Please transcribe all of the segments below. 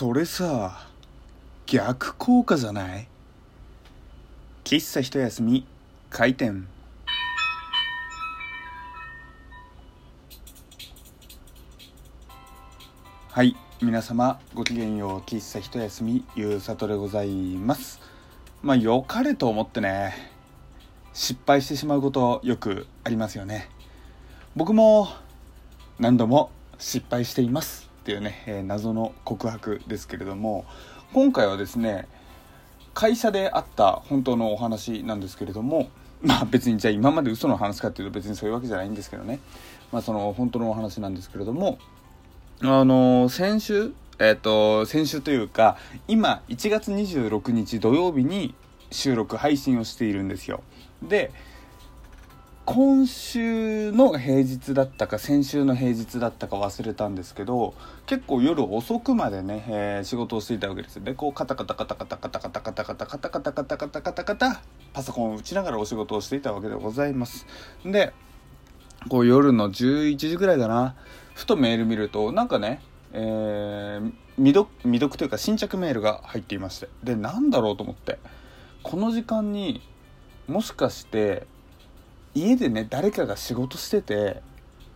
それさ逆効果じゃない？喫茶一休み開店。はい皆様ごきげんよう喫茶一休みゆうさとでございます。まあ良かれと思ってね失敗してしまうことよくありますよね。僕も何度も失敗しています。っていうね、えー、謎の告白ですけれども今回はですね会社であった本当のお話なんですけれどもまあ別にじゃあ今まで嘘の話かっていうと別にそういうわけじゃないんですけどね。まあその本当のお話なんですけれどもあの先週えっ、ー、と先週というか今1月26日土曜日に収録配信をしているんですよ。で今週の平日だったか先週の平日だったか忘れたんですけど結構夜遅くまでね、えー、仕事をしていたわけですでこうカタカタカタカタカタカタカタカタカタカタカタカタカタカタパソコンを打ちながらお仕事をしていたわけでございます。でこう夜の11時ぐらいかな。ふとメール見るとなんかねえー、未読未読というか新着メールが入っていまして。でなんだろうと思って。この時間にもしかして家でね誰かが仕事してて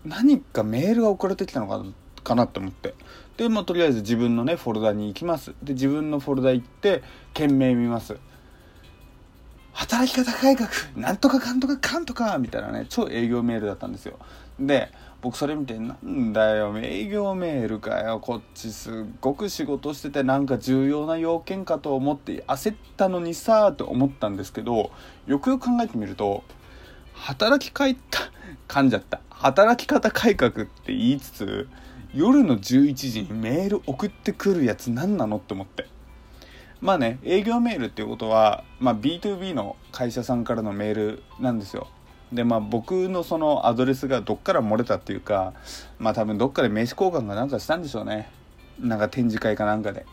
何かメールが送られてきたのかかなって思って。でまあとりあえず自分のねフォルダに行きます。で自分のフォルダ行って件名見ます。働き方改革なんとかかんとかかんとかみたいなね超営業メールだったんですよ。で僕それ見てなんだよ営業メールかよ。こっちすっごく仕事しててなんか重要な要件かと思って焦ったのにさーと思ったんですけどよくよく考えてみると働きかいた、噛んじゃった。働き方改革って言いつつ、夜の11時にメール送ってくるやつ何なのって思って。まあね、営業メールっていうことは、まあ、B2B の会社さんからのメールなんですよ。でまあ僕のそのアドレスがどっから漏れたっていうかまあ多分どっかで名刺交換がなんかしたんでしょうねなんか展示会かなんかで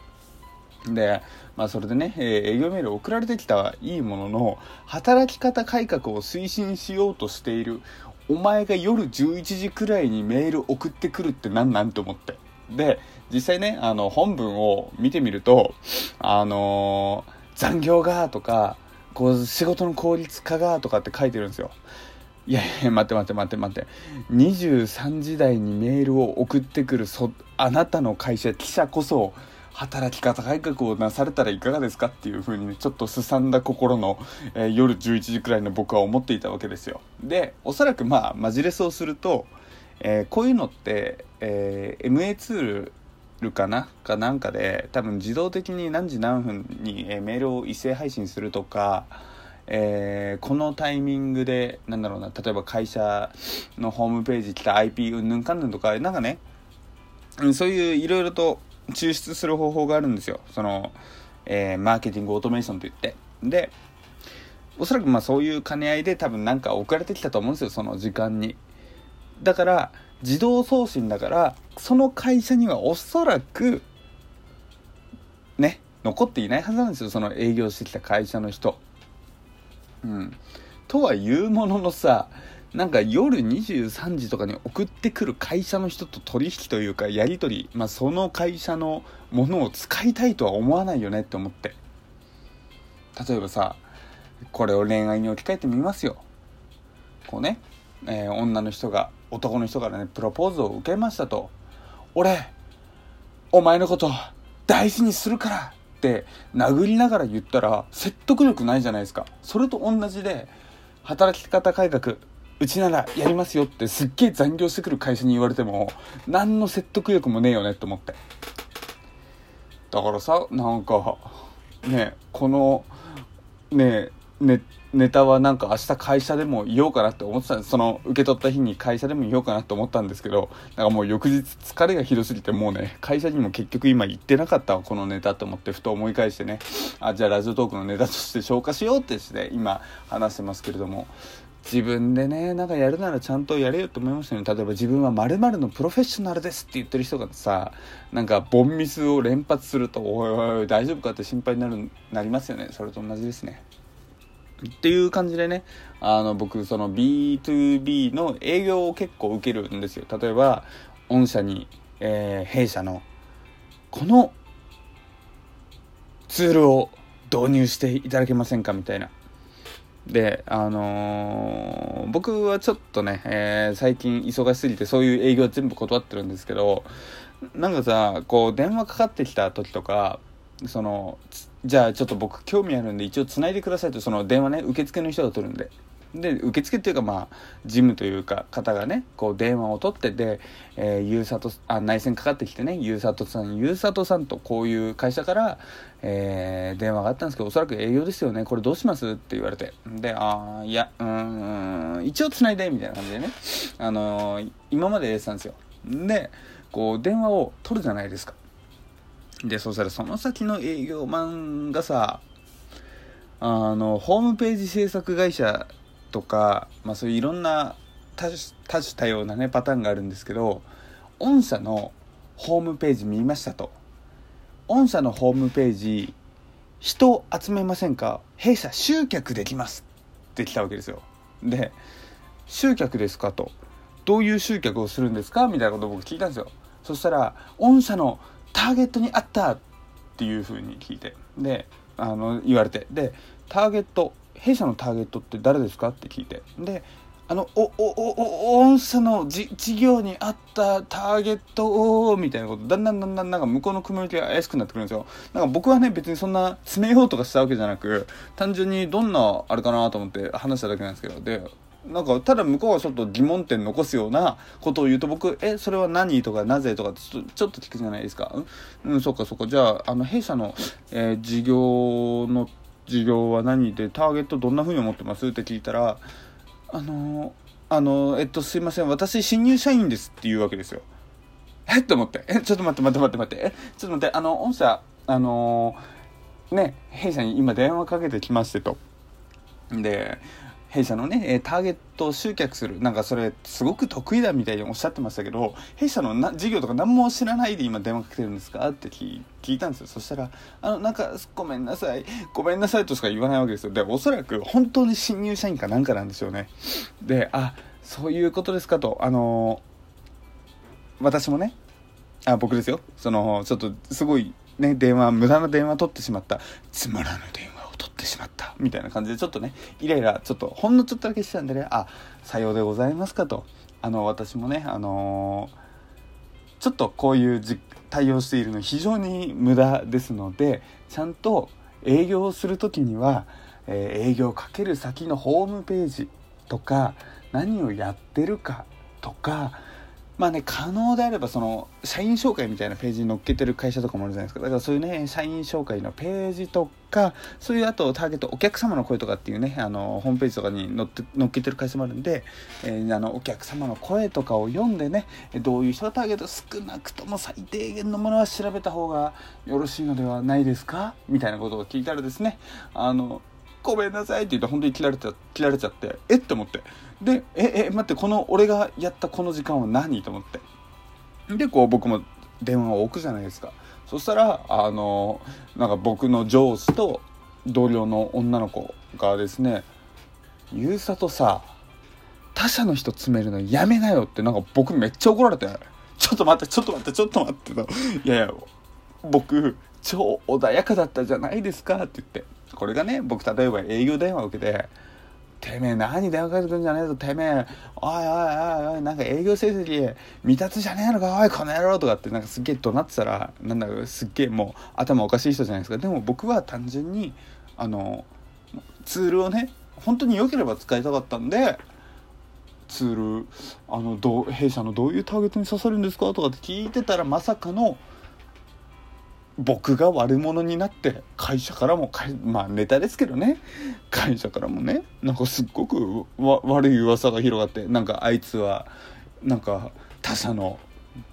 で、まあ、それでね、えー、営業メール送られてきたはいいものの働き方改革を推進しようとしているお前が夜11時くらいにメール送ってくるって何なんて思って。で実際ねあの本文を見てみるとあのー、残業がとかこう仕事の効率化がとかって書いてるんですよ。いやいや待って待って待って待って。23時台にメールを送ってくるそあなたの会社記者こそ働き方改革をなされたらいかがですかっていう風にねちょっとすさんだ心の、えー、夜11時くらいの僕は思っていたわけですよ。でおそらくまあマジレスをすると、えー、こういうのって、えー、MA ツールかなかなんかで多分自動的に何時何分に、えメールを一斉配信するとかえー、このタイミングでなんだろうな例えば会社のホームページ来た IP うんぬんかんぬんとかなんかねそういういろいろと抽出する方法があるんですよ。その、えー、マーケティングオートメーションといって。でおそらくまあそういう兼ね合いで多分なんか送られてきたと思うんですよ。その時間に。だから自動送信だからその会社にはおそらくね残っていないはずなんですよ。その営業してきた会社の人。うん。とはいうもののさなんか夜23時とかに送ってくる会社の人と取引というかやり取り、まあ、その会社のものを使いたいとは思わないよねって思って。例えばさこれを恋愛に置き換えてみますよ。こうね、えー、女の人が男の人からねプロポーズを受けましたと。俺お前のこと大事にするからって殴りながら言ったら説得力ないじゃないですか。それと同じで働き方改革うちならやりますよってすっげえ残業してくる会社に言われても何の説得力もねえよねって思って。だからさなんかねこのねねネタはなんか明日会社でも言おうかなって思ってたその受け取った日に会社でも言おうかなって思ったんですけどなんかもう翌日疲れがひどすぎてもうね会社にも結局今行ってなかったわこのネタと思ってふと思い返してね。あじゃあラジオトークのネタとして消化しようってして今話してますけれども。自分でねなんかやるならちゃんとやれよと思いましたね。例えば自分は〇〇のプロフェッショナルですって言ってる人がさなんかボンミスを連発するとおいおいおい大丈夫かって心配になるなりますよね。それと同じですね。っていう感じでねあの僕その B2B の営業を結構受けるんですよ。例えば御社に、えー、弊社のこのツールを導入していただけませんかみたいな。で、あのー、僕はちょっとね、えー、最近忙しすぎてそういう営業全部断ってるんですけど、なんかさ、こう電話かかってきた時とか、その、じゃあちょっと僕興味あるんで一応繋いでくださいと、その電話ね、受付の人が取るんで。で受付っていうかまあ事務というか方がねこう電話を取ってて、えー、ゆうさとあ内線かかってきてねゆうさとさんゆうさとさんとこういう会社から、えー、電話があったんですけどおそらく営業ですよねこれどうしますって言われて。でああいやうん一応つないでみたいな感じでね。あのー、今までやってたんですよ。でこう電話を取るじゃないですか。でそうしたらその先の営業マンがさあのホームページ制作会社とか、まあ、そういういろんな多種多様なねパターンがあるんですけど御社のホームページ見ましたと。御社のホームページ人集めませんか？弊社集客できます。って来たわけですよ。で集客ですかと。どういう集客をするんですか？みたいなことを僕聞いたんですよ。そしたら御社のターゲットに合ったっていうふうに聞いて。であの言われて。でターゲット弊社のターゲットって誰ですか？って聞いて。であのおおおお御社の事業に合ったターゲットをみたいなこと。だんだんだんだんなんか向こうの組み向きが怪しくなってくるんですよ。なんか僕はね別にそんな詰めようとかしたわけじゃなく単純にどんなあれかなと思って話しただけなんですけど。でなんかただ向こうはちょっと疑問点残すようなことを言うと僕「えそれは何?」とか「なぜ?」とかちょっとちょっと聞くじゃないですか「うん、そっかそっか。じゃああの弊社の、えー、事業の事業は何でターゲットどんな風に思ってます？って聞いたらあのあのえっとすいません私新入社員ですって言うわけですよ。え？っと思って。え？ちょっと待って待って待って待って。えちょっと待ってあの御社あのね弊社に今電話かけてきましてと。で弊社のね、ターゲットを集客する。なんかそれ、すごく得意だみたいにおっしゃってましたけど、弊社のな事業とか何も知らないで今電話かけてるんですかって聞いたんですよ。そしたら、あの、なんか、ごめんなさい。ごめんなさいとしか言わないわけですよ。で、おそらく本当に新入社員かなんかなんですよね。で、あ、そういうことですかと。あの、私もね、あ、僕ですよ。その、ちょっと、すごい、ね、電話、無駄な電話取ってしまった。つまらぬ電話取ってしまった。みたいな感じでちょっとねイライラちょっとほんのちょっとだけしたんでねあさようでございますかと。あの私もねあのー、ちょっとこういう対応しているの非常に無駄ですのでちゃんと営業する時には、えー、営業かける先のホームページとか何をやってるかとかまあね、可能であれば、その、社員紹介みたいなページに載っけてる会社とかもあるじゃないですか。だからそういうね、社員紹介のページとか、そういうあとターゲット、お客様の声とかっていうね、あの、ホームページとかに載って、載っけてる会社もあるんで、えー、あの、お客様の声とかを読んでね、どういう人がターゲット、少なくとも最低限のものは調べた方がよろしいのではないですか？みたいなことを聞いたらですね、あの、ごめんなさいって言って本当に切られちゃ切られちゃってえって思って。でええ待ってこの俺がやったこの時間は何？と思って。でこう僕も電話を置くじゃないですか。そしたらあのなんか僕の上司と同僚の女の子がですね「ゆうさとさ他者の人詰めるのやめなよ」ってなんか僕めっちゃ怒られて「ちょっと待ってちょっと待ってちょっと待って」と「いやいや僕超穏やかだったじゃないですか」って言って。これがね僕例えば営業電話を受けて「てめえ何電話かけてくんじゃねえぞてめえおいおいおいおいなんか営業成績未達じゃねえのかおいこの野郎」とかってなんかすっげえ怒鳴ってたらなんだろうすっげえもう頭おかしい人じゃないですか。でも僕は単純にあのツールをね本当に良ければ使いたかったんでツールあのど弊社のどういうターゲットに刺さるんですかとかって聞いてたらまさかの「僕が悪者になって会社からもまあネタですけどね。会社からもね。なんかすっごく悪い噂が広がってなんかあいつはなんか他社の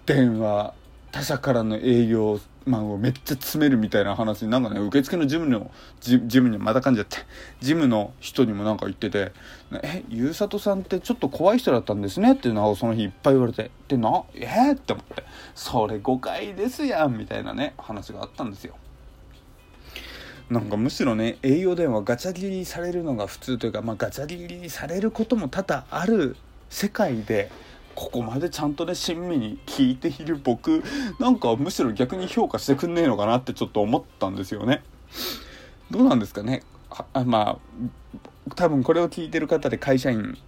電話他社からの営業マンをめっちゃ詰めるみたいな話なんかね受付の事務の事務にまた噛んじゃって事務の人にもなんか言ってて「えゆうさとさんってちょっと怖い人だったんですね」っていうのをその日いっぱい言われてでな？え？ー、って思ってそれ誤解ですやんみたいなね話があったんですよ。なんかむしろね営業電話ガチャ切りされるのが普通というか、まあ、ガチャ切りされることも多々ある世界でここまでちゃんとね親身に聞いている僕なんかむしろ逆に評価してくんねえのかなってちょっと思ったんですよね。どうなんですかね？あまあ多分これを聞いてる方で会社員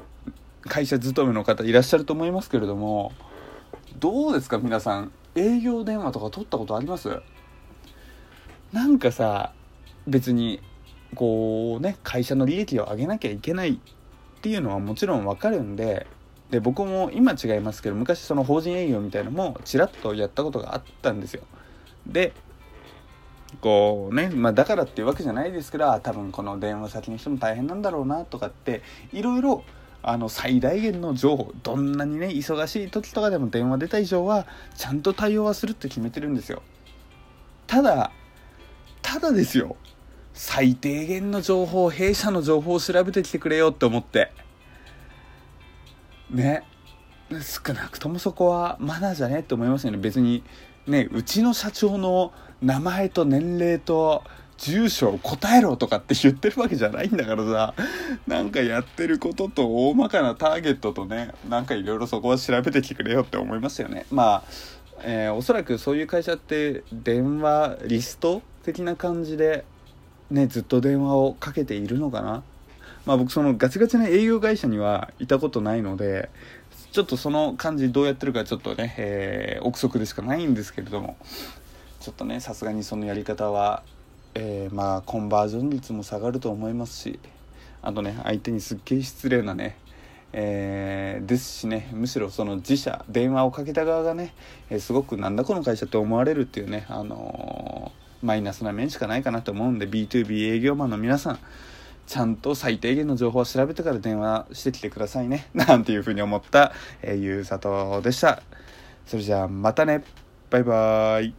会社勤めの方いらっしゃると思いますけれどもどうですか皆さん？営業電話とか取ったことあります？なんかさ別にこうね会社の利益を上げなきゃいけないっていうのはもちろんわかるんでで僕も今違いますけど昔その法人営業みたいのもちらっとやったことがあったんですよ。でこうね、まあ、だからっていうわけじゃないですけど多分この電話先の人も大変なんだろうなとかっていろいろあの最大限の情報どんなにね忙しい時とかでも電話出た以上はちゃんと対応はするって決めてるんですよ。ただただですよ。最低限の情報弊社の情報を調べてきてくれよって思って。ね。少なくともそこはマナーじゃねって思いますよね。別にねうちの社長の名前と年齢と住所を答えろとかって言ってるわけじゃないんだからさ。なんかやってることと大まかなターゲットとねなんかいろいろそこは調べてきてくれよって思いますよね。まあ、えー、おそらくそういう会社って電話リスト的な感じでねずっと電話をかけているのかな。まあ僕そのガチガチな営業会社にはいたことないのでちょっとその感じどうやってるかちょっとね、えー、憶測でしかないんですけれどもちょっとねさすがにそのやり方はえー、まあコンバージョン率も下がると思いますしあとね相手にすっげえ失礼なねえー、ですしねむしろその自社電話をかけた側がね、えー、すごくなんだこの会社って思われるっていうね、あのー、マイナスな面しかないかなと思うんで B2B 営業マンの皆さんちゃんと最低限の情報を調べてから電話してきてくださいね。なんていうふうに思った、えー、ゆうさとでした。それじゃあまたね。バイバーイ。